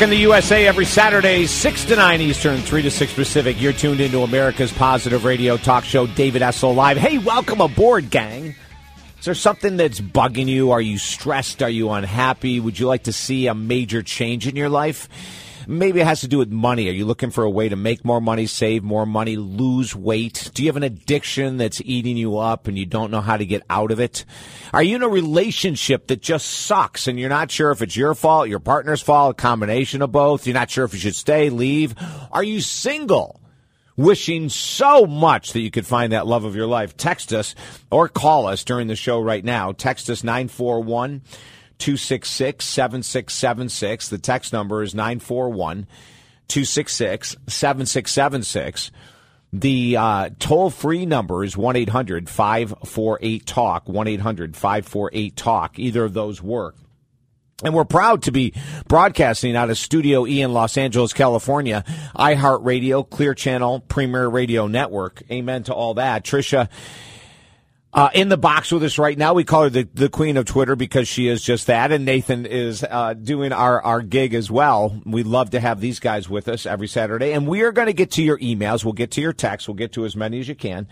Rocking the USA every Saturday, 6 to 9 Eastern, 3 to 6 Pacific. You're tuned into America's Positive Radio Talk Show, David Essel Live. Hey, welcome aboard, gang. Is there something that's bugging you? Are you stressed? Are you unhappy? Would you like to see a major change in your life? Maybe it has to do with money. Are you looking for a way to make more money, save more money, lose weight? Do you have an addiction that's eating you up and you don't know how to get out of it? Are you in a relationship that just sucks and you're not sure if it's your fault, your partner's fault, a combination of both? You're not sure if you should stay, leave? Are you single? Wishing so much that you could find that love of your life. Text us or call us during the show right now. Text us 941- 266 7676. The text number is 941 266 7676. The uh, toll free number is 1 800 548 TALK. 1 800 548 TALK. Either of those work. And we're proud to be broadcasting out of Studio E in Los Angeles, California. iHeartRadio, Clear Channel, Premier Radio Network. Amen to all that. Trisha uh, in the box with us right now. We call her the, the queen of Twitter because she is just that. And Nathan is uh, doing our, our gig as well. We love to have these guys with us every Saturday. And we are going to get to your emails. We'll get to your texts. We'll get to as many as you can.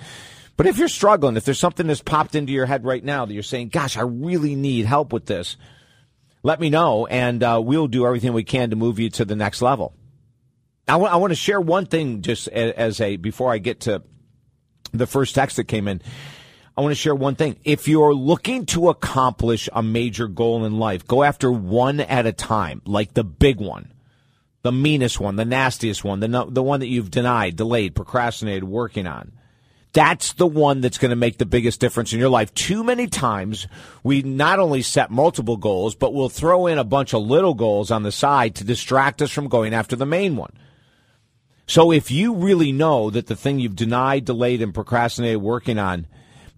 But if you're struggling, if there's something that's popped into your head right now that you're saying, gosh, I really need help with this, let me know. And uh, we'll do everything we can to move you to the next level. I, w- I want to share one thing just as, as a, before I get to the first text that came in. I want to share one thing. If you're looking to accomplish a major goal in life, go after one at a time, like the big one, the meanest one, the nastiest one, the, the one that you've denied, delayed, procrastinated, working on. That's the one that's going to make the biggest difference in your life. Too many times we not only set multiple goals, but we'll throw in a bunch of little goals on the side to distract us from going after the main one. So if you really know that the thing you've denied, delayed, and procrastinated working on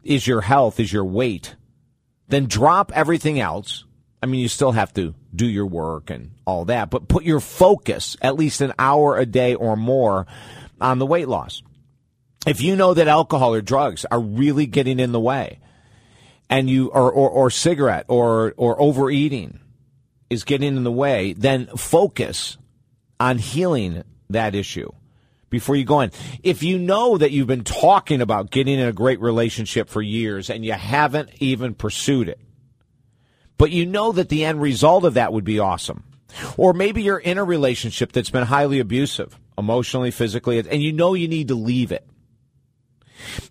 is your health, is your weight, then drop everything else. I mean, you still have to do your work and all that, but put your focus at least an hour a day or more on the weight loss. If you know that alcohol or drugs are really getting in the way, and you or, or, or cigarette or or overeating is getting in the way, then focus on healing that issue before you go in. If you know that you've been talking about getting in a great relationship for years and you haven't even pursued it, but you know that the end result of that would be awesome. Or maybe you're in a relationship that's been highly abusive, emotionally, physically, and you know you need to leave it.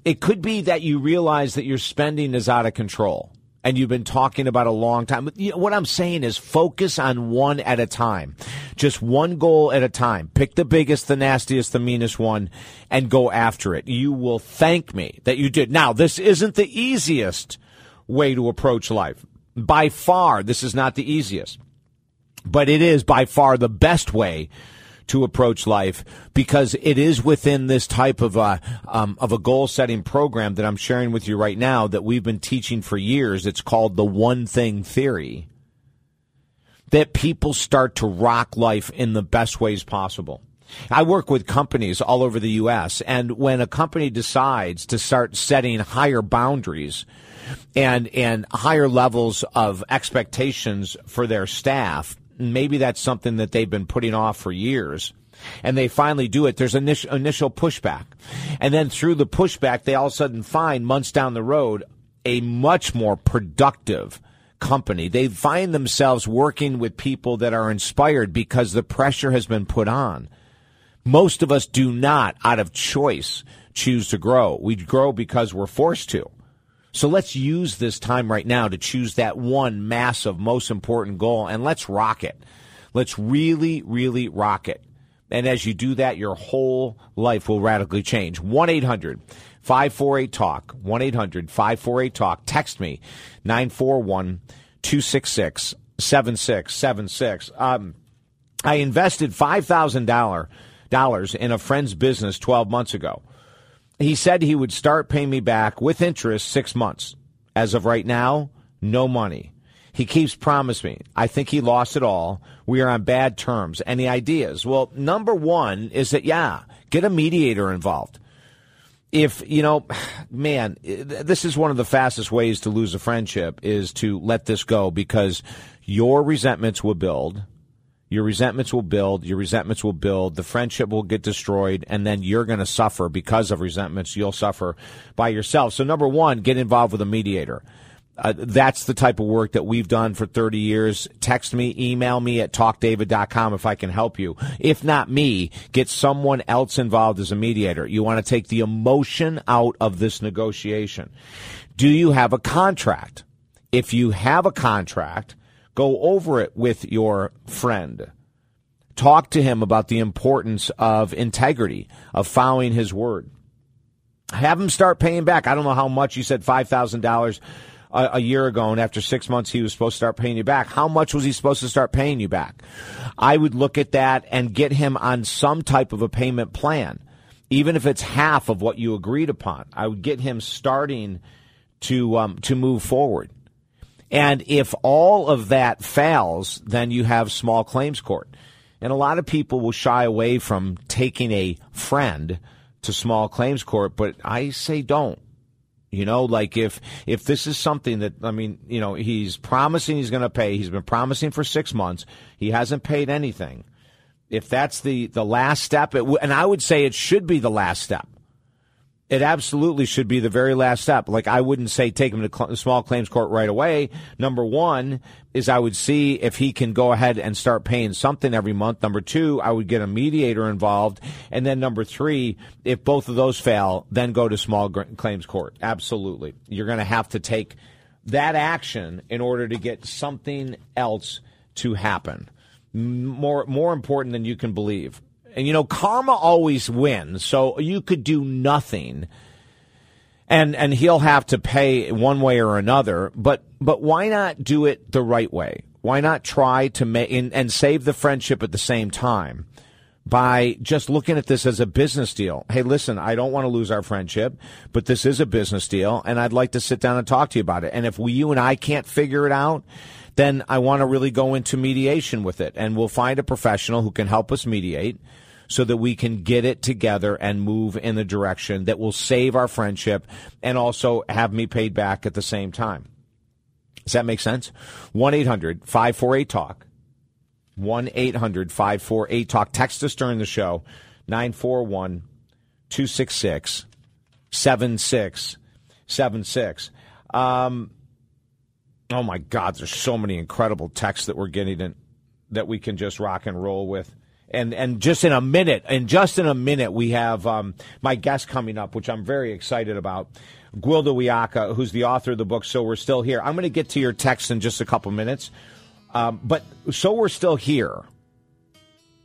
It could be that you realize that your spending is out of control and you've been talking about a long time. What I'm saying is focus on one at a time. Just one goal at a time. Pick the biggest, the nastiest, the meanest one and go after it. You will thank me that you did. Now, this isn't the easiest way to approach life. By far, this is not the easiest, but it is by far the best way to approach life because it is within this type of a um, of a goal setting program that I'm sharing with you right now that we've been teaching for years. It's called the one thing theory. That people start to rock life in the best ways possible. I work with companies all over the U.S. and when a company decides to start setting higher boundaries and and higher levels of expectations for their staff, maybe that's something that they've been putting off for years and they finally do it, there's initial, initial pushback. And then through the pushback, they all of a sudden find months down the road a much more productive company. They find themselves working with people that are inspired because the pressure has been put on. Most of us do not, out of choice, choose to grow. We grow because we're forced to. So let's use this time right now to choose that one massive, most important goal and let's rock it. Let's really, really rock it. And as you do that, your whole life will radically change. 1 800 548 TALK. 1 800 548 TALK. Text me 941 266 7676. Um, I invested $5,000 in a friend's business 12 months ago. He said he would start paying me back with interest six months. As of right now, no money. He keeps promising me. I think he lost it all. We are on bad terms. Any ideas? Well, number one is that, yeah, get a mediator involved. If, you know, man, this is one of the fastest ways to lose a friendship is to let this go because your resentments will build Your resentments will build, your resentments will build, the friendship will get destroyed, and then you're going to suffer because of resentments. You'll suffer by yourself. So, number one, get involved with a mediator. Uh, that's the type of work that we've done for 30 years. Text me, email me at talkdavid.com if I can help you. If not me, get someone else involved as a mediator. You want to take the emotion out of this negotiation. Do you have a contract? If you have a contract, Go over it with your friend. Talk to him about the importance of integrity, of following his word. Have him start paying back. I don't know how much you said $5,000 a, a year ago, and after six months, he was supposed to start paying you back. How much was he supposed to start paying you back? I would look at that and get him on some type of a payment plan, even if it's half of what you agreed upon. I would get him starting to um, to move forward. And if all of that fails, then you have small claims court. And a lot of people will shy away from taking a friend to small claims court, but I say don't. You know, like if if this is something that I mean, you know, he's promising he's going to pay. He's been promising for six months. He hasn't paid anything. If that's the the last step, it w- and I would say it should be the last step. It absolutely should be the very last step. Like I wouldn't say take him to cl- small claims court right away. Number one is I would see if he can go ahead and start paying something every month. Number two, I would get a mediator involved. And then number three, if both of those fail, then go to small gr- claims court. Absolutely. You're going to have to take that action in order to get something else to happen. More, more important than you can believe. And you know, karma always wins. So you could do nothing. And and he'll have to pay one way or another, but but why not do it the right way? Why not try to make and, save the friendship at the same time? by just looking at this as a business deal. Hey, listen, I don't want to lose our friendship, but this is a business deal and I'd like to sit down and talk to you about it. And if we, you and I can't figure it out, then I want to really go into mediation with it and we'll find a professional who can help us mediate so that we can get it together and move in the direction that will save our friendship and also have me paid back at the same time. Does that make sense? 1 800 548 TALK. 1 800 548 TALK. Text us during the show 941 266 7676. Um, oh my God, there's so many incredible texts that we're getting in, that we can just rock and roll with and and just in a minute, and just in a minute, we have um, my guest coming up, which I'm very excited about. Gwilda Wiyaka, who's the author of the book, So We're Still Here. I'm going to get to your text in just a couple minutes. Um, but So We're Still Here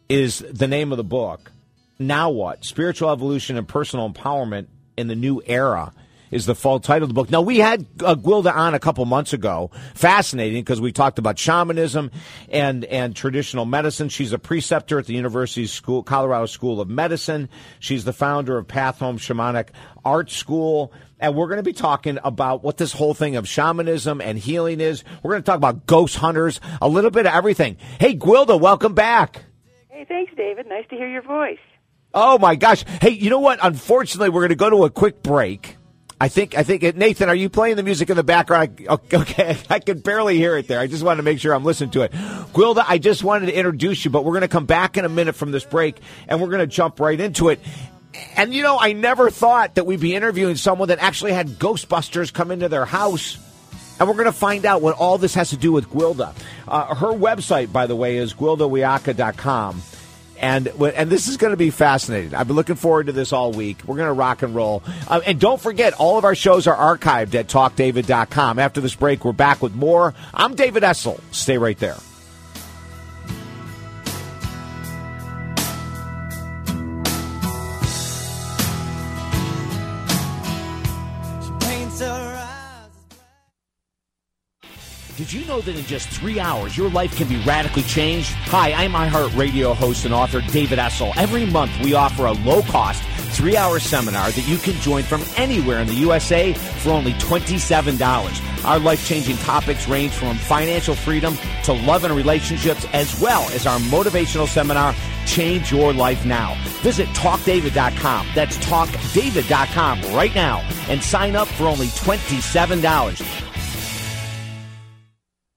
is the name of the book. Now what? Spiritual evolution and personal empowerment in the new era is the full title of the book. Now, we had uh, Gwilda on a couple months ago. Fascinating because we talked about shamanism and, and traditional medicine. She's a preceptor at the University School, Colorado School of Medicine. She's the founder of Path Home Shamanic Art School. And we're going to be talking about what this whole thing of shamanism and healing is. We're going to talk about ghost hunters, a little bit of everything. Hey, Gwilda, welcome back. Hey, thanks, David. Nice to hear your voice. Oh my gosh. Hey, you know what? Unfortunately, we're going to go to a quick break. I think I think Nathan, are you playing the music in the background? Okay, I can barely hear it there. I just wanted to make sure I'm listening to it. Gwilda, I just wanted to introduce you, but we're going to come back in a minute from this break, and we're going to jump right into it. And you know, I never thought that we'd be interviewing someone that actually had Ghostbusters come into their house. And we're going to find out what all this has to do with Gwilda. Uh, her website, by the way, is gwildawiyaka.com and and this is going to be fascinating. I've been looking forward to this all week. We're going to rock and roll. Uh, and don't forget, all of our shows are archived at talkdavid.com. After this break, we're back with more. I'm David Essel. Stay right there. Did you know that in just three hours, your life can be radically changed? Hi, I'm iHeartRadio host and author David Essel. Every month, we offer a low cost, three hour seminar that you can join from anywhere in the USA for only $27. Our life changing topics range from financial freedom to love and relationships, as well as our motivational seminar, Change Your Life Now. Visit talkdavid.com. That's talkdavid.com right now and sign up for only $27.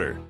Order.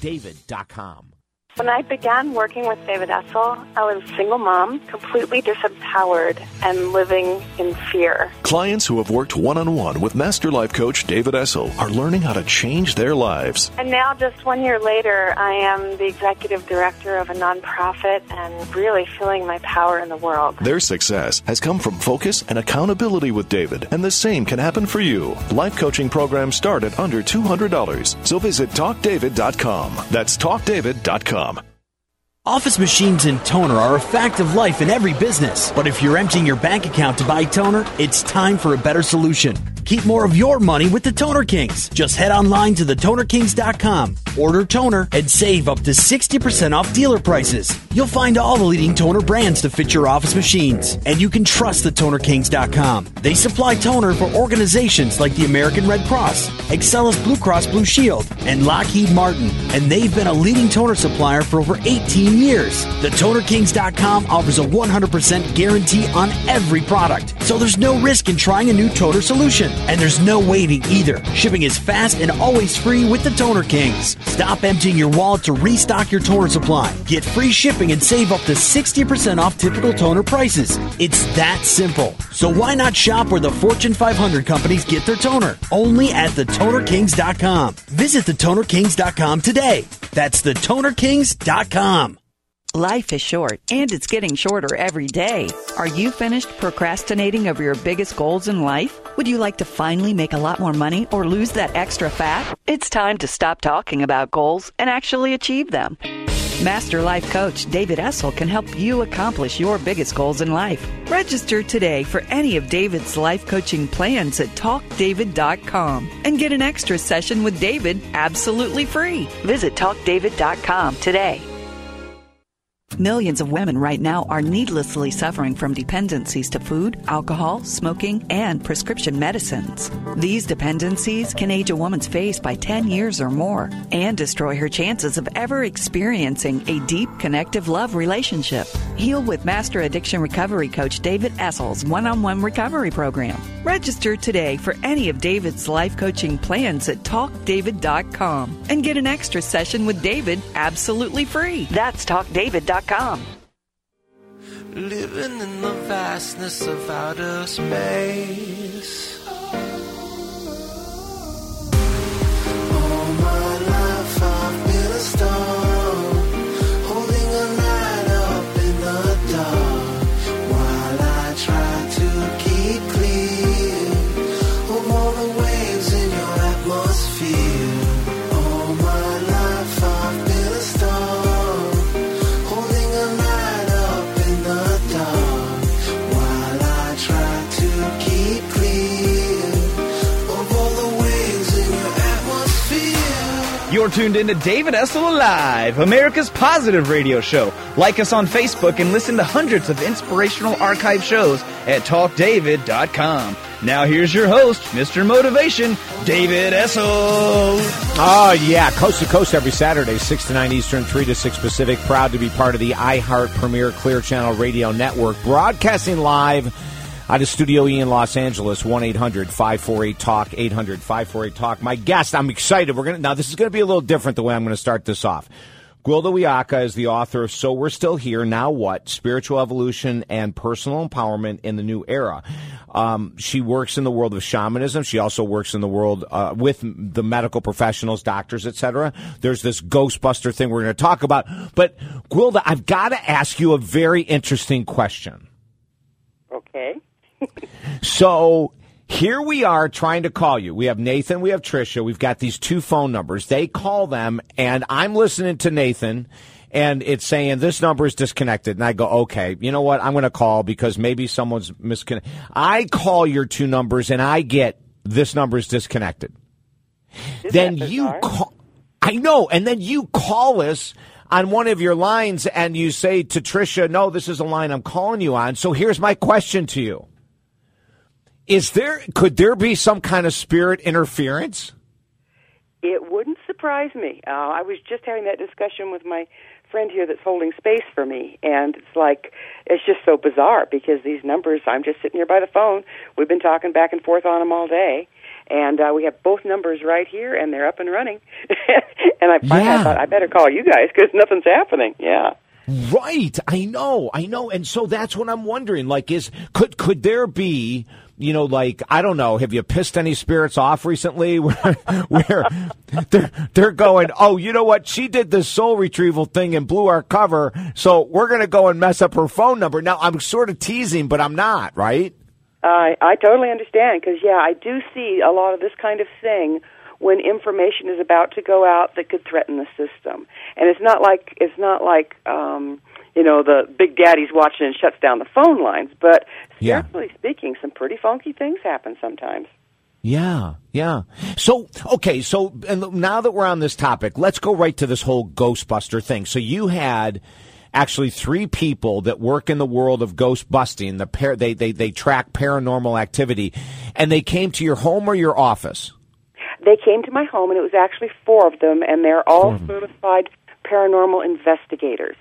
talkdavid.com. When I began working with David Essel, I was a single mom, completely disempowered and living in fear. Clients who have worked one on one with Master Life Coach David Essel are learning how to change their lives. And now, just one year later, I am the executive director of a nonprofit and really feeling my power in the world. Their success has come from focus and accountability with David, and the same can happen for you. Life coaching programs start at under $200, so visit talkdavid.com. That's talkdavid.com. Office machines and toner are a fact of life in every business. But if you're emptying your bank account to buy toner, it's time for a better solution. Keep more of your money with the Toner Kings. Just head online to thetonerkings.com, order toner, and save up to 60% off dealer prices. You'll find all the leading toner brands to fit your office machines. And you can trust thetonerkings.com. They supply toner for organizations like the American Red Cross, Excellus Blue Cross Blue Shield, and Lockheed Martin. And they've been a leading toner supplier for over 18 years. TheTonerKings.com offers a 100% guarantee on every product. So there's no risk in trying a new toner solution. And there's no waiting either. Shipping is fast and always free with the Toner Kings. Stop emptying your wallet to restock your toner supply. Get free shipping and save up to 60% off typical toner prices. It's that simple. So why not shop where the Fortune 500 companies get their toner? Only at thetonerkings.com. Visit thetonerkings.com today. That's thetonerkings.com. Life is short, and it's getting shorter every day. Are you finished procrastinating over your biggest goals in life? Would you like to finally make a lot more money or lose that extra fat? It's time to stop talking about goals and actually achieve them. Master Life Coach David Essel can help you accomplish your biggest goals in life. Register today for any of David's life coaching plans at talkdavid.com and get an extra session with David absolutely free. Visit talkdavid.com today. Millions of women right now are needlessly suffering from dependencies to food, alcohol, smoking, and prescription medicines. These dependencies can age a woman's face by 10 years or more and destroy her chances of ever experiencing a deep, connective love relationship. Heal with Master Addiction Recovery Coach David Essel's one on one recovery program. Register today for any of David's life coaching plans at talkdavid.com and get an extra session with David absolutely free. That's talkdavid.com. Living in the vastness of outer space. Tuned in to David Essel Live, America's positive radio show. Like us on Facebook and listen to hundreds of inspirational archive shows at talkdavid.com. Now here's your host, Mr. Motivation, David Essel. Oh, yeah. Coast to coast every Saturday, 6 to 9 Eastern, 3 to 6 Pacific. Proud to be part of the iHeart Premier Clear Channel Radio Network. Broadcasting live out of Studio E in Los Angeles, 1 800 548 Talk, 800 548 Talk. My guest, I'm excited. We're to, now this is going to be a little different the way I'm going to start this off. Gwilda Wiyaka is the author of So We're Still Here, Now What? Spiritual Evolution and Personal Empowerment in the New Era. Um, she works in the world of shamanism. She also works in the world uh, with the medical professionals, doctors, etc. There's this Ghostbuster thing we're going to talk about. But Gwilda, I've got to ask you a very interesting question. So here we are trying to call you. We have Nathan, we have Trisha. We've got these two phone numbers. They call them, and I'm listening to Nathan, and it's saying this number is disconnected. And I go, okay, you know what? I'm going to call because maybe someone's misconnected. I call your two numbers, and I get this number is disconnected. then you call. I know, and then you call us on one of your lines, and you say to Trisha, "No, this is a line I'm calling you on." So here's my question to you. Is there could there be some kind of spirit interference? It wouldn't surprise me. Uh, I was just having that discussion with my friend here that's holding space for me, and it's like it's just so bizarre because these numbers. I'm just sitting here by the phone. We've been talking back and forth on them all day, and uh, we have both numbers right here, and they're up and running. and I finally Yeah. thought I better call you guys because nothing's happening. Yeah. Right. I know. I know. And so that's what I'm wondering. Like, is could could there be, you know, like I don't know. Have you pissed any spirits off recently? Where, where they're they're going, oh, you know what? She did this soul retrieval thing and blew our cover, so we're gonna go and mess up her phone number. Now I'm sort of teasing, but I'm not. Right. I I totally understand because yeah, I do see a lot of this kind of thing when information is about to go out that could threaten the system, and it's not like it's not like um, you know the big daddy's watching and shuts down the phone lines, but Yeah. speaking, some pretty funky things happen sometimes. Yeah, yeah. So, okay, so and now that we're on this topic, let's go right to this whole Ghostbuster thing. So you had actually three people that work in the world of ghost busting. The pair they they they track paranormal activity, and they came to your home or your office. They came to my home, and it was actually four of them, and they're all certified paranormal investigators.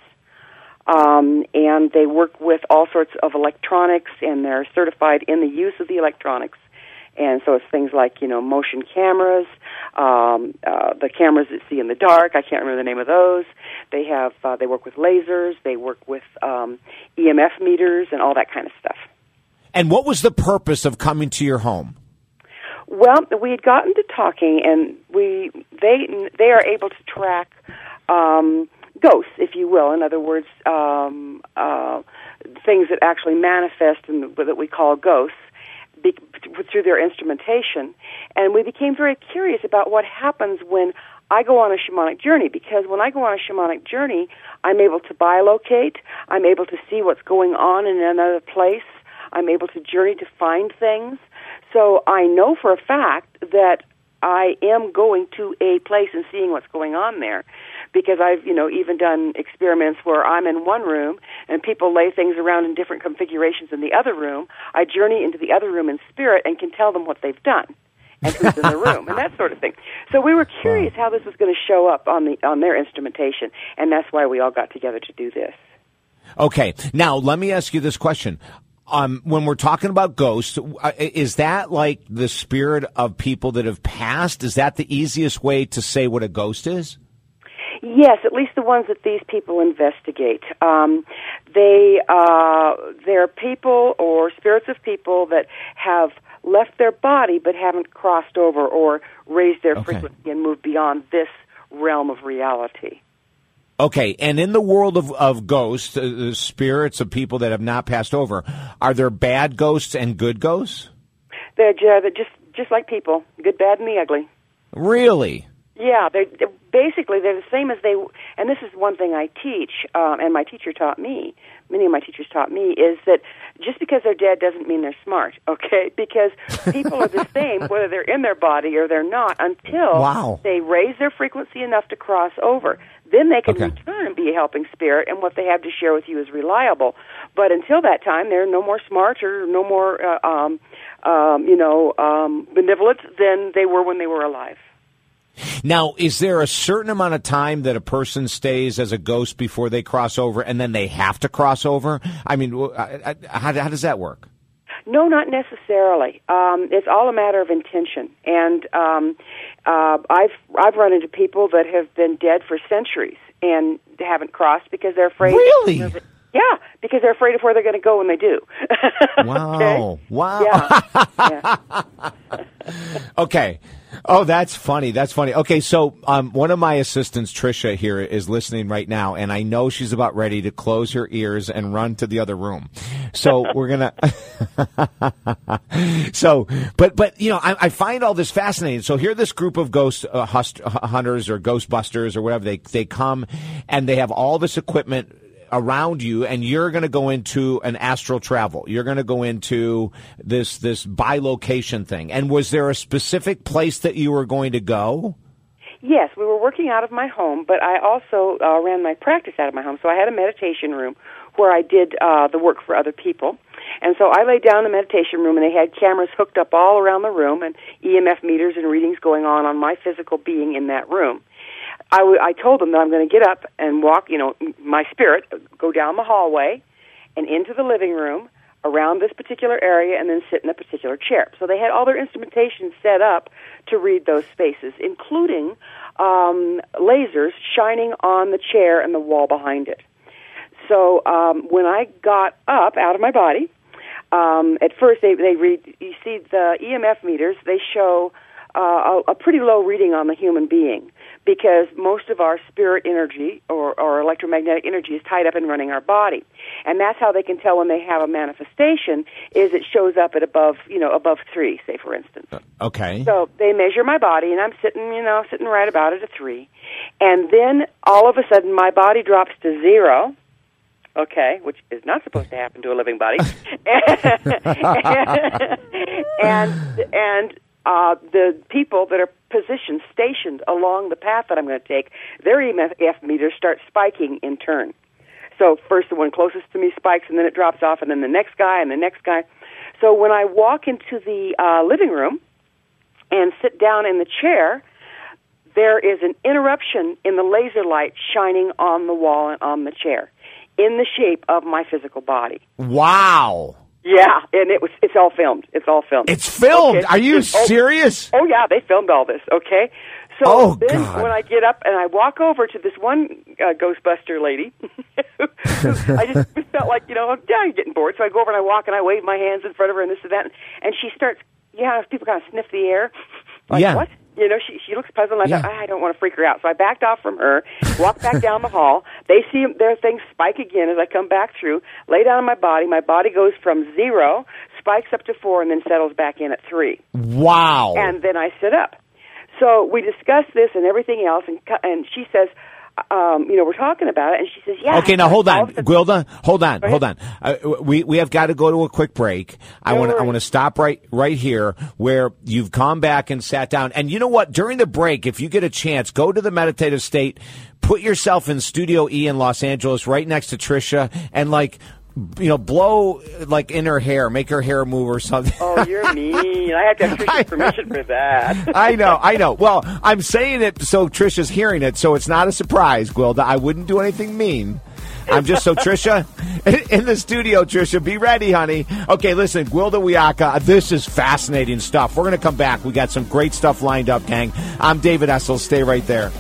Um, and they work with all sorts of electronics, and they're certified in the use of the electronics. And so it's things like, you know, motion cameras, um, uh, the cameras that see in the dark. I can't remember the name of those. They have, uh, they work with lasers. They work with um, EMF meters and all that kind of stuff. And what was the purpose of coming to your home? Well, we had gotten to talking, and we they they are able to track um, ghosts, if you will. In other words, um, uh, things that actually manifest and that we call ghosts be, through their instrumentation. And we became very curious about what happens when I go on a shamanic journey because when I go on a shamanic journey, I'm able to bilocate. I'm able to see what's going on in another place. I'm able to journey to find things. So I know for a fact that I am going to a place and seeing what's going on there because I've, you know, even done experiments where I'm in one room and people lay things around in different configurations in the other room. I journey into the other room in spirit and can tell them what they've done and who's in the room and that sort of thing. So we were curious how this was going to show up on the on their instrumentation and that's why we all got together to do this. Okay, now let me ask you this question. Um, when we're talking about ghosts, uh, is that like the spirit of people that have passed? Is that the easiest way to say what a ghost is? Yes, at least the ones that these people investigate. Um, they uh, they're people or spirits of people that have left their body but haven't crossed over or raised their Okay. frequency and moved beyond this realm of reality. Okay, and in the world of, of ghosts, uh, the spirits of people that have not passed over, are there bad ghosts and good ghosts? They're, ju- they're just just like people, good, bad, and the ugly. Really? Yeah, they're, they're basically they're the same as they. And this is one thing I teach, um, and my teacher taught me. Many of my teachers taught me is that just because they're dead doesn't mean they're smart. Okay, because people are the same whether they're in their body or they're not until Wow. they raise their frequency enough to cross over. Then they can Okay. return and be a helping spirit, and what they have to share with you is reliable. But until that time, they're no more smart or no more, uh, um, um, you know, um, benevolent than they were when they were alive. Now, is there a certain amount of time that a person stays as a ghost before they cross over, and then they have to cross over? I mean, wh- I- I- how, how does that work? No, not necessarily. Um, it's all a matter of intention, and um, uh, I've I've run into people that have been dead for centuries, and haven't crossed because they're afraid. Really? Yeah, because they're afraid of where they're going to go when they do. Wow. Wow. Yeah. yeah. Okay. Oh, that's funny. That's funny. Okay, so um, one of my assistants, Trisha, here is listening right now, and I know she's about ready to close her ears and run to the other room. So we're gonna. so, but but you know, I, I find all this fascinating. So here, this group of ghost uh, hust- hunters or ghostbusters or whatever they they come, and they have all this equipment around you and you're going to go into an astral travel. You're going to go into this this bilocation thing. And was there a specific place that you were going to go? Yes, we were working out of my home, but I also uh, ran my practice out of my home. So I had a meditation room where I did uh, the work for other people. And so I laid down in the meditation room, and they had cameras hooked up all around the room, and EMF meters and readings going on on my physical being in that room. I, w- I told them that I'm going to get up and walk, you know, my spirit, go down the hallway and into the living room around this particular area and then sit in a particular chair. So they had all their instrumentation set up to read those spaces, including um, lasers shining on the chair and the wall behind it. So um, when I got up out of my body, um, at first they they read. You see the EMF meters. They show uh, a, a pretty low reading on the human being because most of our spirit energy or, or electromagnetic energy is tied up in running our body, and that's how they can tell when they have a manifestation. Is it shows up at above you know above three, say for instance. Okay. So they measure my body, and I'm sitting, you know, sitting right about at a three. And then all of a sudden, my body drops to zero. Okay, which is not supposed to happen to a living body. and and uh, the people that are positioned, stationed along the path that I'm going to take, their EMF meters start spiking in turn. So first the one closest to me spikes, and then it drops off, and then the next guy, and the next guy. So when I walk into the uh, living room and sit down in the chair, there is an interruption in the laser light shining on the wall and on the chair in the shape of my physical body. Wow. Yeah, and it was it's all filmed. It's all filmed. It's filmed. Okay. Are you Oh, serious? Oh yeah, they filmed all this. Okay, so Oh, then God. when I get up and I walk over to this one uh, Ghostbuster lady, I just felt like you know yeah, I'm getting bored. So I go over and I walk and I wave my hands in front of her and this and that, and she starts. Yeah, people kind of sniff the air. Like Yeah. what? You know, she she looks puzzled. And I Yeah. thought, "Ah, I don't want to freak her out, so I backed off from her, walked back down the hall. They see their things spike again as I come back through. Lay down on my body. My body goes from zero, spikes up to four, and then settles back in at three Wow. and then I sit up. So we discuss this and everything else, and and she says, um, you know, we're talking about it, and she says, yeah. Okay, now hold on, of a sudden- Gwilda. Hold on, hold on. Uh, we we have got to go to a quick break. I want I want to stop right right here where you've come back and sat down. And you know what? During the break, if you get a chance, go to the meditative state. Put yourself in Studio E in Los Angeles, right next to Trisha, and like. You know, blow like in her hair, make her hair move or something. Oh, you're mean. I have to have Trisha's permission for that. I know, I know. Well, I'm saying it so Trisha's hearing it, so it's not a surprise, Gwilda. I wouldn't do anything mean. I'm just so Trisha in the studio. Trisha, be ready, honey. Okay, listen, Gwilda Wiyaka. This is fascinating stuff. We're going to come back. We got some great stuff lined up, gang. I'm David Essel. Stay right there.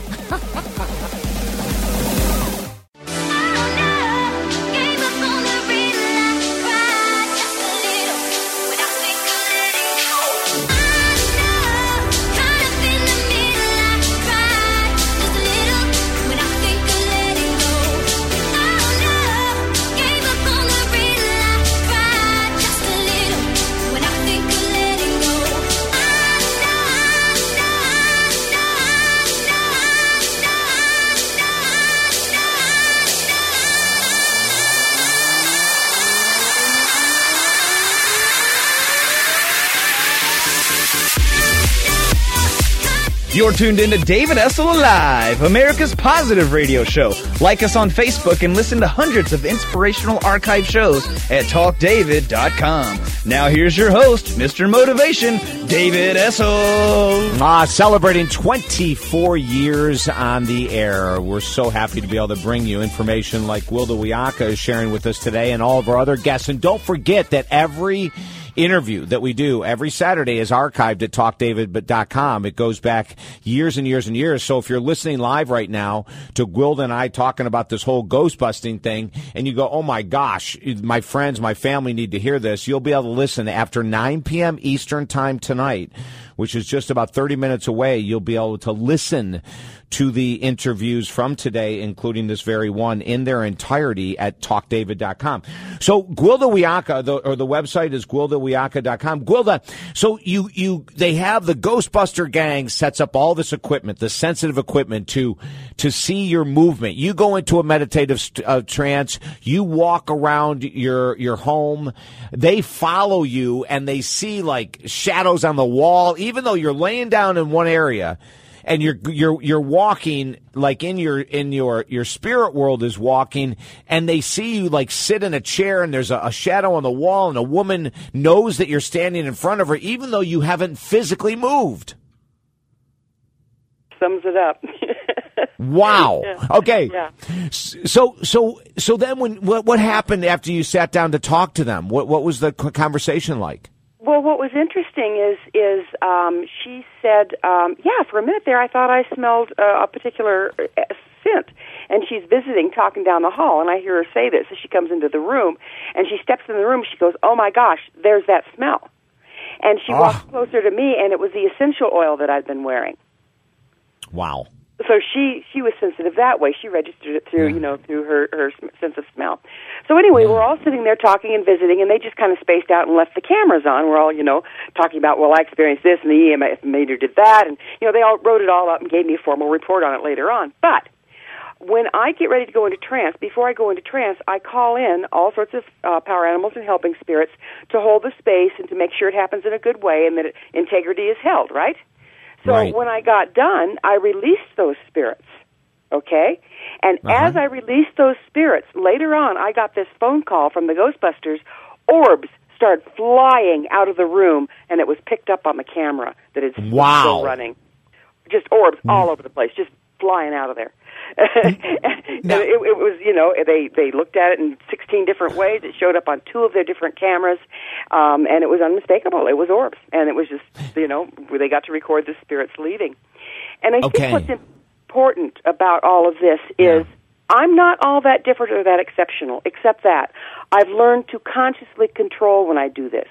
Tuned in to David Essel Live, America's positive radio show. Like us on Facebook and listen to hundreds of inspirational archive shows at talkdavid.com. Now here's your host, Mr. Motivation, David Essel. Uh, celebrating 24 years on the air. We're so happy to be able to bring you information like Gwilda Wiyaka is sharing with us today and all of our other guests. And don't forget that every interview that we do every Saturday is archived at talkdavid.com. It goes back years and years and years. So if you're listening live right now to Gwilda and I talking about this whole ghost busting thing and you go, oh my gosh, my friends, my family need to hear this, you'll be able to listen after 9 p.m. Eastern Time tonight, which is just about 30 minutes away. You'll be able to listen to the interviews from today, including this very one, in their entirety at talkdavid.com. So Gwilda Wiyaka, the, or the website is gwildawiyaka.com. Gwilda, so you, you, they have the Ghostbuster gang sets up all this equipment, the sensitive equipment to, to see your movement. You go into a meditative uh, trance, you walk around your, your home, they follow you and they see like shadows on the wall, even though you're laying down in one area and you're you're you're walking like in your in your your spirit world is walking and they see you like sit in a chair and there's a, a, shadow on the wall and a woman knows that you're standing in front of her even though you haven't physically moved Sums it up. wow Yeah. okay Yeah. so so so then when what what happened after you sat down to talk to them what what was the conversation like Well, what was interesting is is um, she said, um, "Yeah, for a minute there, I thought I smelled uh, a particular uh, scent." And she's visiting, talking down the hall, and I hear her say this as she comes into the room, and she steps in the room. She goes, "Oh my gosh, there's that smell!" And she Ah. walks closer to me, and it was the essential oil that I'd been wearing. wow so she she was sensitive that way. She registered it through you know through her her sense of smell. So anyway, we're all sitting there talking and visiting, and they just kind of spaced out and left the cameras on. We're all you know talking about well, I experienced this, and the EMF meter did that, and you know they all wrote it all up and gave me a formal report on it later on. But when I get ready to go into trance, before I go into trance, I call in all sorts of uh, power animals and helping spirits to hold the space and to make sure it happens in a good way and that it, integrity is held, right? So Right. when I got done, I released those spirits. Okay? And Uh-huh. as I released those spirits, later on I got this phone call from the Ghostbusters. Orbs started flying out of the room and it was picked up on the camera that it's Wow. still running. Just orbs all over the place, just flying out of there. and it, it was, you know, they they looked at it in 16 different ways. It showed up on two of their different cameras, um, and it was unmistakable. It was orbs, and it was just, you know, they got to record the spirits leaving. And I Okay. think what's important about all of this is I'm not all that different or that exceptional, except that I've learned to consciously control when I do this.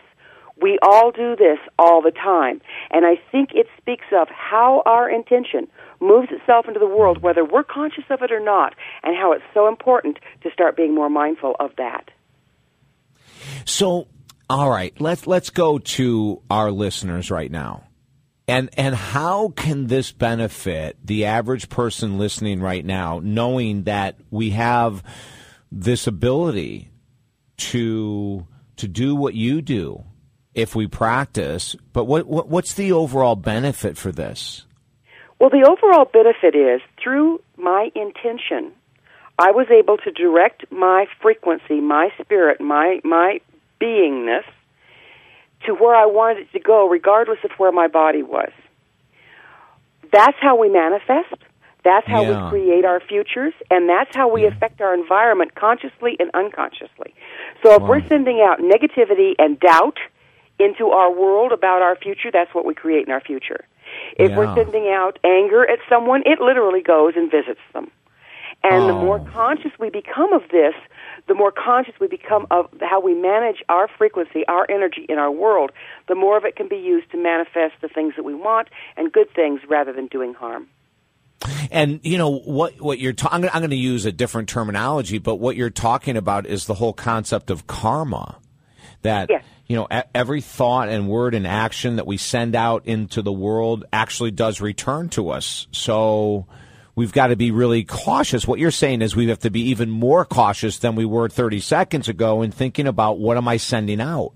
We all do this all the time. And I think it speaks of how our intention moves itself into the world, whether we're conscious of it or not, and how it's so important to start being more mindful of that. So, all right, let's let's go to our listeners right now. And and how can this benefit the average person listening right now knowing that we have this ability to to do what you do if we practice, but what, what what's the overall benefit for this? Well, the overall benefit is through my intention, I was able to direct my frequency, my spirit, my my beingness to where I wanted it to go, regardless of where my body was. That's how we manifest. That's how Yeah. we create our futures, and that's how we affect our environment consciously and unconsciously. So if we're sending out negativity and doubt into our world about our future, that's what we create in our future. If we're sending out anger at someone, it literally goes and visits them. And the Oh. more conscious we become of this, the more conscious we become of how we manage our frequency, our energy in our world, the more of it can be used to manifest the things that we want and good things rather than doing harm. And you know what what you're ta- I'm going to use a different terminology, but what you're talking about is the whole concept of karma. That Yes. you know every thought and word and action that we send out into the world actually does return to us. So we've got to be really cautious. What you're saying is we have to be even more cautious than we were 30 seconds ago in thinking about what am I sending out.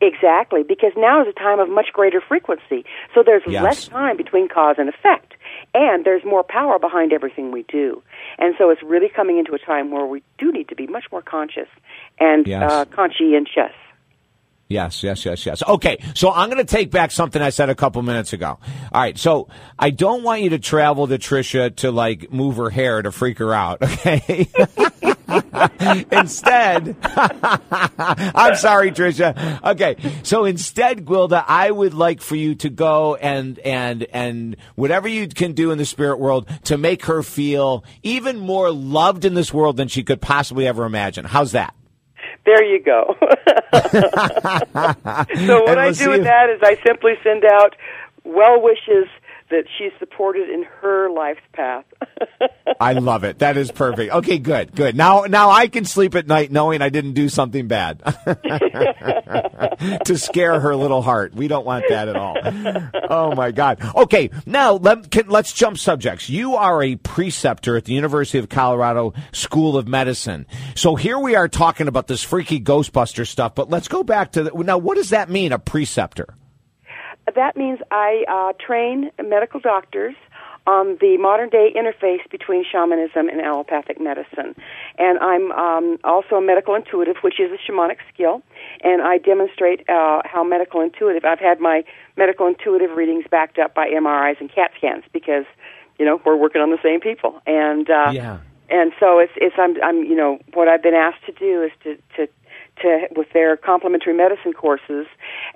Exactly, because now is a time of much greater frequency. So there's Yes. less time between cause and effect. And there's more power behind everything we do. And so it's really coming into a time where we do need to be much more conscious and Yes. uh, conscientious. Yes, yes, yes, yes. Okay, so I'm going to take back something I said a couple minutes ago. All right, so I don't want you to travel to Trisha to like move her hair to freak her out. Okay, instead, I'm sorry, Trisha. Okay, so instead, Gwilda, I would like for you to go and and and whatever you can do in the spirit world to make her feel even more loved in this world than she could possibly ever imagine. How's that? There you go. so what I do with that is I simply send out well wishes that she's supported in her life's path. I love it. That is perfect. Okay, good, good. Now, now I can sleep at night knowing I didn't do something bad to scare her little heart. We don't want that at all. Oh my God. Okay, now let, can, let's jump subjects. You are a preceptor at the University of Colorado School of Medicine. So here we are talking about this freaky Ghostbuster stuff. But let's go back to the, now. What does that mean? A preceptor? That means I uh, train medical doctors on the modern day interface between shamanism and allopathic medicine. And I'm um, also a medical intuitive, which is a shamanic skill, and I demonstrate uh, how medical intuitive. I've had my medical intuitive readings backed up by MRIs and CAT scans because, you know, we're working on the same people. And uh, Yeah. and so it's it's I'm I'm you know what I've been asked to do is to to to with their complementary medicine courses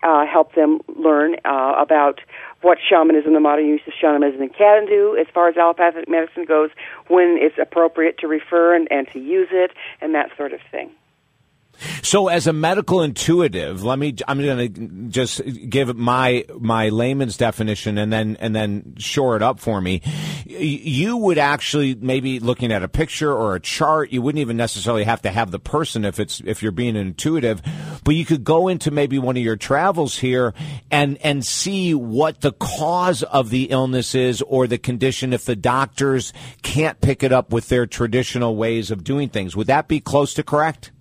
uh, help them learn uh, about what shamanism, the modern use of shamanism can do as far as allopathic medicine goes, when it's appropriate to refer and, and to use it, and that sort of thing. So, as a medical intuitive, let me. I'm going to just give my my layman's definition, and then and then shore it up for me. You would actually maybe looking at a picture or a chart. You wouldn't even necessarily have to have the person if it's if you're being intuitive, but you could go into maybe one of your travels here and and see what the cause of the illness is or the condition if the doctors can't pick it up with their traditional ways of doing things. Would that be close to correct?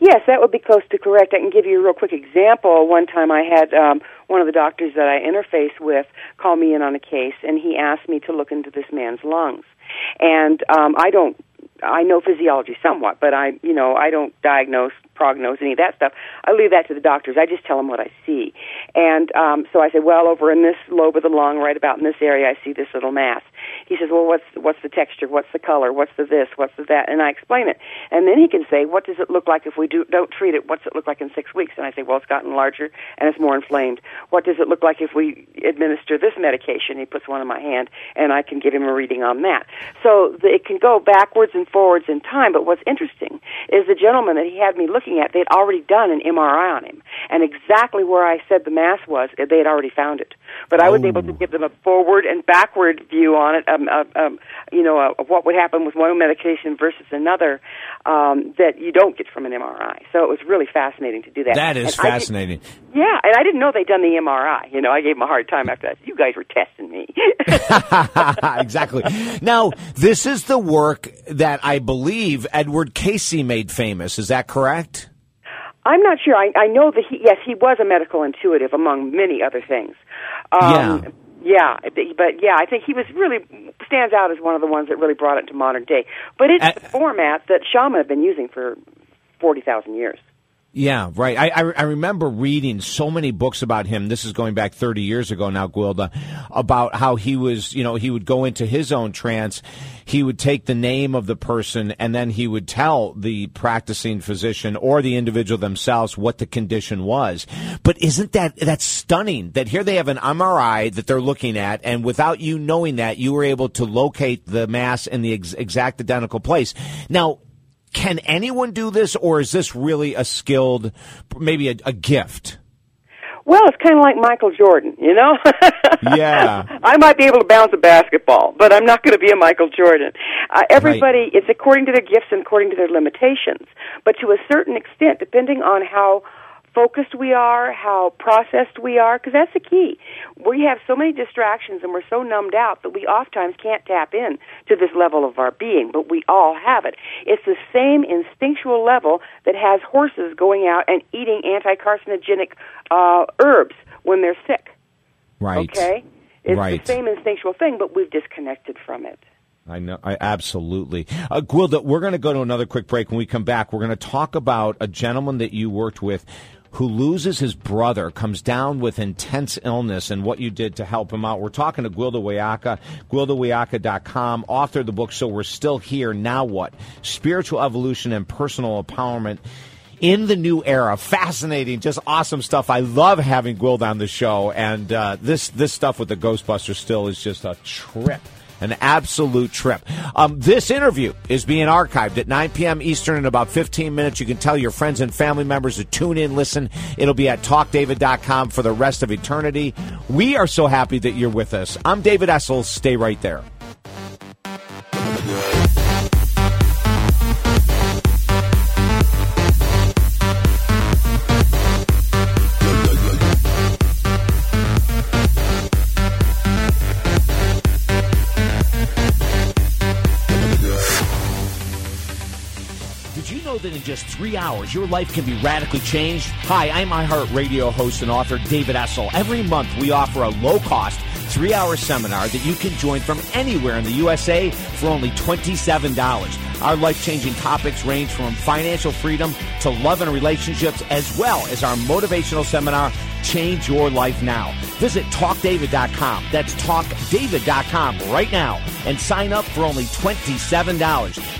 Yes, that would be close to correct. I can give you a real quick example. One time I had um, one of the doctors that I interface with call me in on a case, and he asked me to look into this man's lungs. And um, I don't, I know physiology somewhat, but I, you know, I don't diagnose, prognose any of that stuff. I leave that to the doctors. I just tell them what I see. And um, so I said, well, over in this lobe of the lung, right about in this area, I see this little mass. He says, well, what's what's the texture? What's the color? What's the this? What's the that? And I explain it. And then he can say, what does it look like if we do, don't treat it? What's it look like in six weeks? And I say, well, it's gotten larger and it's more inflamed. What does it look like if we administer this medication? He puts one in my hand, and I can give him a reading on that. So the, it can go backwards and forwards in time. But what's interesting is the gentleman that he had me looking at, they'd already done an MRI on him, and exactly where I said the mass was, they had already found it. But I was able to give them a forward and backward view on it. Um, uh, um, you know, uh, of what would happen with one medication versus another um, that you don't get from an MRI. So it was really fascinating to do that. That is And I did- fascinating. yeah, and I didn't know they'd done the MRI. You know, I gave them a hard time after that. You guys were testing me. exactly. Now, this is the work that I believe Edgar Cayce made famous. Is that correct? I'm not sure. I, I know that he, yes, he was a medical intuitive among many other things. Um, Yeah. Yeah, but yeah, I think he was really stands out as one of the ones that really brought it to modern day. But it's the format that shaman have been using for forty thousand years. Yeah, right. I, I I remember reading so many books about him. This is going back 30 years ago now, Gwilda, about how he was, you know, he would go into his own trance. He would take the name of the person and then he would tell the practicing physician or the individual themselves what the condition was. But isn't that, that's stunning that here they have an MRI that they're looking at and without you knowing that, you were able to locate the mass in the ex- exact identical place. Now, can anyone do this, or is this really a skilled, maybe a, a gift? Well, it's kind of like Michael Jordan, you know. Yeah. I might be able to bounce a basketball, but I'm not going to be a Michael Jordan. Uh, everybody, it's according to their gifts and according to their limitations. But to a certain extent, depending on how focused we are, how processed we are, because that's the key. We have so many distractions and we're so numbed out that we oftentimes can't tap in to this level of our being, but we all have it. It's the same instinctual level that has horses going out and eating anti-carcinogenic uh, herbs when they're sick. Right. Okay? It's Right. the same instinctual thing, but we've disconnected from it. I know. I absolutely. Uh, Gwilda, we're going to go to another quick break. When we come back, we're going to talk about a gentleman that you worked with who loses his brother, comes down with intense illness, and what you did to help him out. We're talking to Gwilda Wiyaka, GwildaWiyaka.com, author of the book, So We're Still Here, Now What? Spiritual Evolution and Personal Empowerment in the new era. Fascinating, just awesome stuff. I love having Gwild on the show, and uh, this this stuff with the Ghostbusters still is just a trip. An absolute trip. Um, this interview is being archived at 9 p.m. Eastern in about 15 minutes. You can tell your friends and family members to tune in, listen. It'll be at talkdavid.com for the rest of eternity. We are so happy that you're with us. I'm David Essel. Stay right there. In just three hours, your life can be radically changed? Hi, I'm iHeartRadio host and author David Essel. Every month, we offer a low cost, three hour seminar that you can join from anywhere in the USA for only $27. Our life changing topics range from financial freedom to love and relationships, as well as our motivational seminar, Change Your Life Now. Visit TalkDavid.com. That's TalkDavid.com right now and sign up for only $27.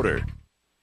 quarter.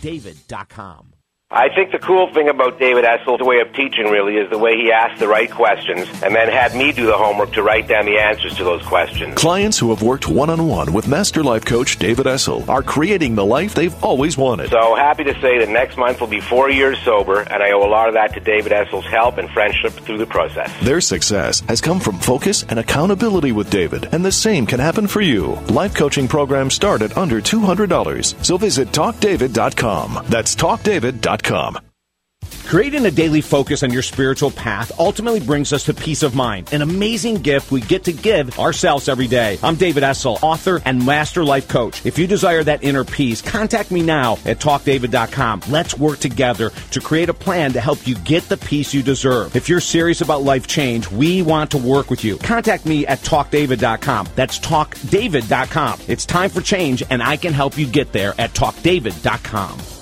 talkdavid.com. I think the cool thing about David Essel's way of teaching really is the way he asked the right questions and then had me do the homework to write down the answers to those questions. Clients who have worked one on one with Master Life Coach David Essel are creating the life they've always wanted. So happy to say that next month will be four years sober, and I owe a lot of that to David Essel's help and friendship through the process. Their success has come from focus and accountability with David, and the same can happen for you. Life coaching programs start at under $200, so visit talkdavid.com. That's talkdavid.com. Creating a daily focus on your spiritual path ultimately brings us to peace of mind, an amazing gift we get to give ourselves every day. I'm David Essel, author and master life coach. If you desire that inner peace, contact me now at talkdavid.com. Let's work together to create a plan to help you get the peace you deserve. If you're serious about life change, we want to work with you. Contact me at talkdavid.com. That's talkdavid.com. It's time for change, and I can help you get there at talkdavid.com.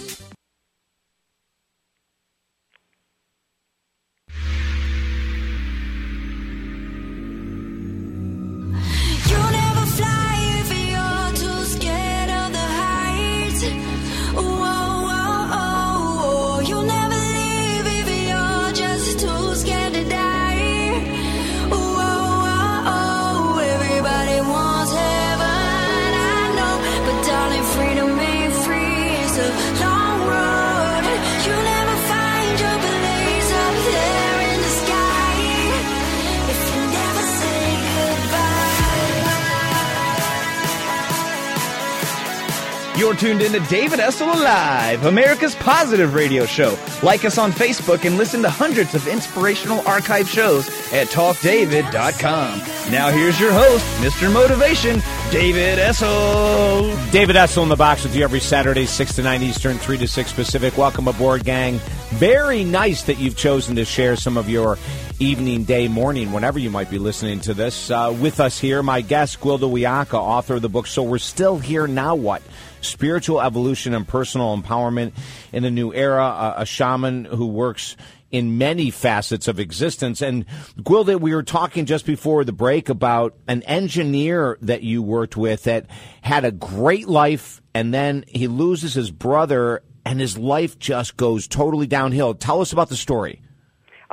You're tuned in to David Essel Live, America's positive radio show. Like us on Facebook and listen to hundreds of inspirational archive shows at talkdavid.com. Now here's your host, Mr. Motivation, David Essel. David Essel in the box with you every Saturday, 6 to 9 Eastern, 3 to 6 Pacific. Welcome aboard, gang. Very nice that you've chosen to share some of your evening, day, morning, whenever you might be listening to this. Uh, with us here, my guest, Gwilda Wiyaka, author of the book So We're Still Here, Now What? Spiritual Evolution and Personal Empowerment in the New Era, a shaman who works in many facets of existence. And Gwilda, we were talking just before the break about an engineer that you worked with that had a great life and then he loses his brother and his life just goes totally downhill. Tell us about the story.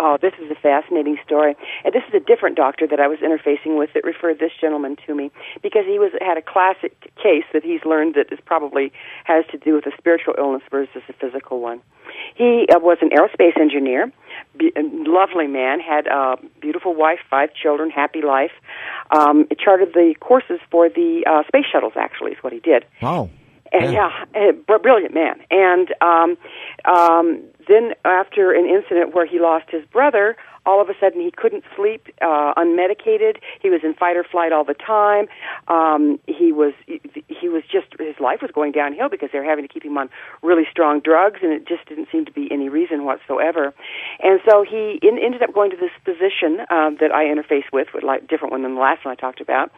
Oh, this is a fascinating story. And this is a different doctor that I was interfacing with that referred this gentleman to me because he was had a classic case that he's learned that is probably has to do with a spiritual illness versus a physical one. He uh, was an aerospace engineer, be, a lovely man, had a beautiful wife, five children, happy life. Um, charted the courses for the uh, space shuttles. Actually, is what he did. Oh. And, yeah, a brilliant man. And um, um, then, after an incident where he lost his brother, all of a sudden he couldn't sleep, uh, unmedicated. He was in fight or flight all the time. Um, he was he was just his life was going downhill because they were having to keep him on really strong drugs, and it just didn't seem to be any reason whatsoever. And so he in, ended up going to this physician um, that I interfaced with, with like different one than the last one I talked about.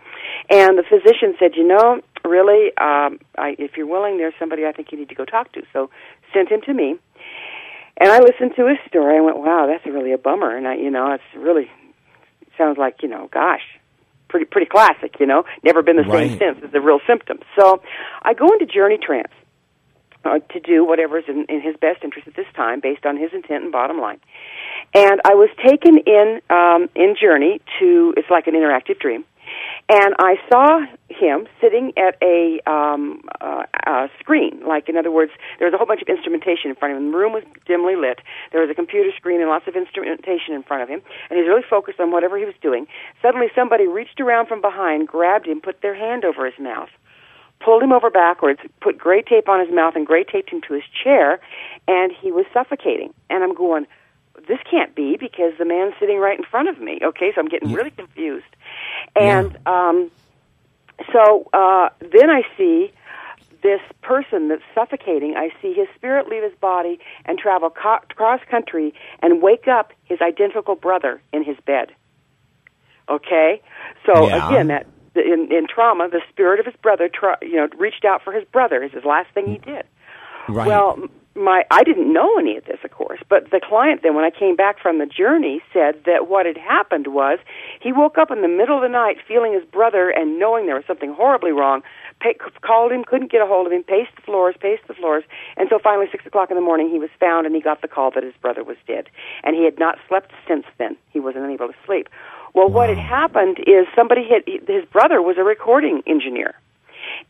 And the physician said, you know, really, um, I, if you're willing, there's somebody I think you need to go talk to. So sent him to me. And I listened to his story. I went, "Wow, that's really a bummer." And I, you know, it's really sounds like, you know, gosh, pretty pretty classic. You know, never been the Right. same since. Is the real symptom. So I go into journey trance uh, to do whatever's in, in his best interest at this time, based on his intent and bottom line. And I was taken in um, in journey to. It's like an interactive dream. And I saw him sitting at a um, uh, uh, screen. Like, in other words, there was a whole bunch of instrumentation in front of him. The room was dimly lit. There was a computer screen and lots of instrumentation in front of him. And he was really focused on whatever he was doing. Suddenly, somebody reached around from behind, grabbed him, put their hand over his mouth, pulled him over backwards, put gray tape on his mouth, and gray taped him to his chair, and he was suffocating. And I'm going, this can't be because the man's sitting right in front of me. Okay, so I'm getting really confused. And um, so uh, then I see this person that's suffocating. I see his spirit leave his body and travel co- cross country and wake up his identical brother in his bed. Okay, so Yeah. again, that in, in trauma, the spirit of his brother, tr- you know, reached out for his brother. Is his last thing he did. Right. Well, my I didn't know any of this, of course, but the client then, when I came back from the journey, said that what had happened was he woke up in the middle of the night feeling his brother and knowing there was something horribly wrong. Pa- called him, couldn't get a hold of him, paced the floors, paced the floors, and so finally, six o'clock in the morning, he was found and he got the call that his brother was dead, and he had not slept since then. He wasn't able to sleep. Well, what had happened is somebody had his brother was a recording engineer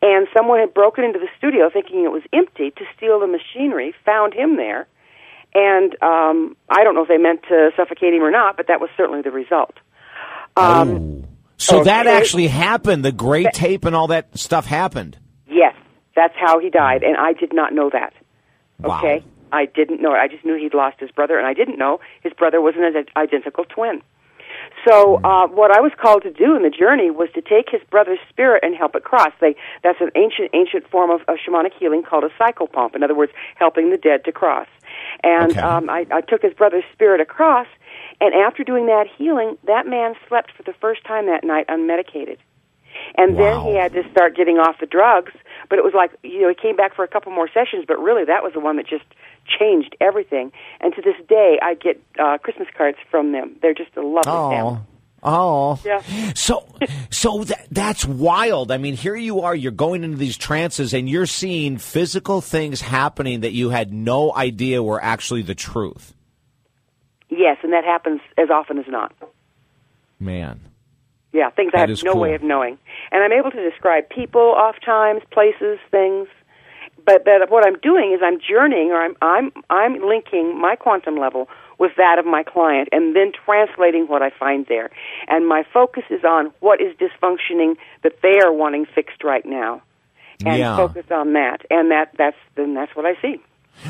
and someone had broken into the studio thinking it was empty to steal the machinery, found him there, and um, I don't know if they meant to suffocate him or not, but that was certainly the result. Um, so that actually happened. The gray tape and all that stuff happened. Yes, that's how he died, and I did not know that. Wow. Okay, I didn't know it. I just knew he'd lost his brother, and I didn't know his brother was an ident- identical twin. So uh, what I was called to do in the journey was to take his brother's spirit and help it cross. They, that's an ancient, ancient form of, of shamanic healing called a psychopomp. In other words, helping the dead to cross. And Okay. um, I, I took his brother's spirit across, and after doing that healing, that man slept for the first time that night unmedicated. And then he had to start getting off the drugs. But it was like, you know, he came back for a couple more sessions, but really that was the one that just changed everything. And to this day, I get uh, Christmas cards from them. They're just a lovely family. Oh, oh. Yeah. So, so that, that's wild. I mean, here you are. You're going into these trances, and you're seeing physical things happening that you had no idea were actually the truth. Yes, and that happens as often as not. Man, Yeah, things I have no cool. way of knowing. And I'm able to describe people oft times, places, things. But but what I'm doing is I'm journeying or I'm I'm I'm linking my quantum level with that of my client and then translating what I find there. And my focus is on what is dysfunctioning that they are wanting fixed right now. and Yeah. focus on that. And that that's then that's what I see.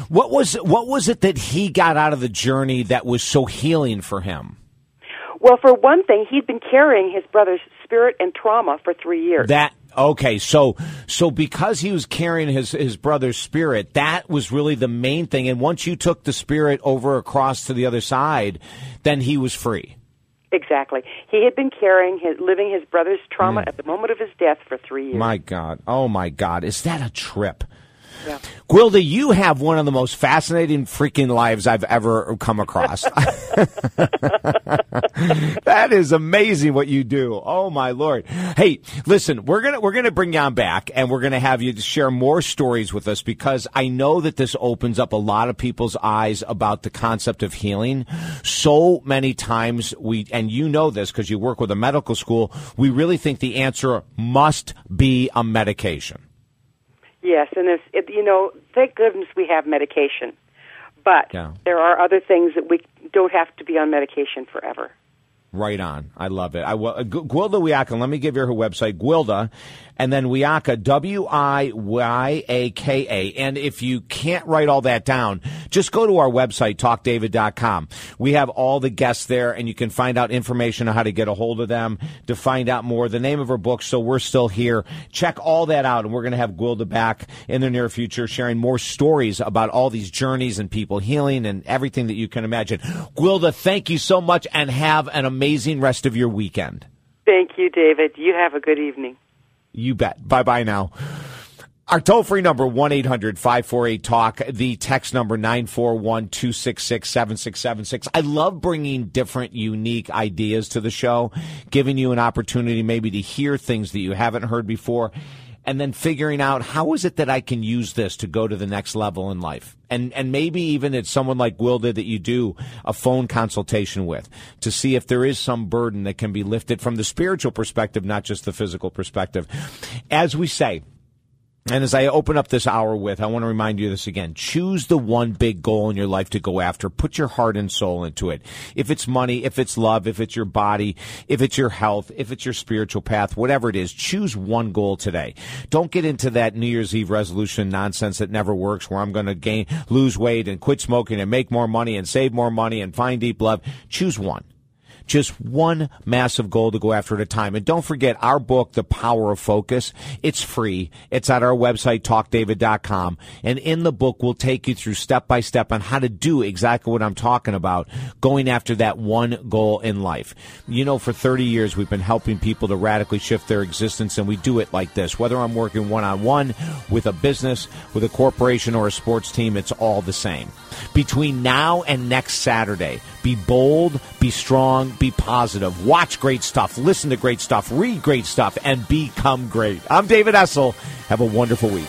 What was what was it that he got out of the journey that was so healing for him? Well, for one thing, he'd been carrying his brother's spirit and trauma for three years. That okay, so so because he was carrying his his brother's spirit, that was really the main thing. And once you took the spirit over across to the other side, then he was free. Exactly. He had been carrying his living his brother's trauma at the moment of his death for three years. Mm. My God, oh my God, is that a trip? Yeah. Gwilda, you have one of the most fascinating freaking lives I've ever come across. that is amazing what you do. Oh my lord. Hey, listen, we're to we're to bring you on back and we're to have you share more stories with us because I know that this opens up a lot of people's eyes about the concept of healing. So many times we and you know this because you work with a medical school, we really think the answer must be a medication. Yes, and there's, it, you know, thank goodness we have medication. But Yeah. there are other things that we don't have to be on medication forever. Right on. I love it. I will. Uh, Gu- Gwilda Wiyaka. Let me give you her website, Gwilda, and then Wiyaka, W I Y A K A. And if you can't write all that down, just go to our website, talkdavid.com. We have all the guests there, and you can find out information on how to get a hold of them, to find out more, the name of her book, So We're Still Here. Check all that out, and we're going to have Gwilda back in the near future, sharing more stories about all these journeys and people healing and everything that you can imagine. Gwilda, thank you so much, and have an amazing rest of your weekend. Thank you, David. You have a good evening. You bet. Bye bye now. Our toll free number, 1 800 548 TALK. The text number, 941 266 7676. I love bringing different, unique ideas to the show, giving you an opportunity maybe to hear things that you haven't heard before, and then figuring out how is it that I can use this to go to the next level in life. And, and maybe even it's someone like Wilda that you do a phone consultation with to see if there is some burden that can be lifted from the spiritual perspective, not just the physical perspective. As we say, and as I open up this hour with, I want to remind you this again. Choose the one big goal in your life to go after. Put your heart and soul into it. If it's money, if it's love, if it's your body, if it's your health, if it's your spiritual path, whatever it is, choose one goal today. Don't get into that New Year's Eve resolution nonsense that never works where I'm going to gain, lose weight and quit smoking and make more money and save more money and find deep love. Choose one just one massive goal to go after at a time. And don't forget our book, The Power of Focus. It's free. It's at our website, talkdavid.com. And in the book, we'll take you through step by step on how to do exactly what I'm talking about, going after that one goal in life. You know, for 30 years, we've been helping people to radically shift their existence, and we do it like this. Whether I'm working one on one with a business, with a corporation, or a sports team, it's all the same. Between now and next Saturday, be bold, be strong, be positive. Watch great stuff, listen to great stuff, read great stuff, and become great. I'm David Essel. Have a wonderful week.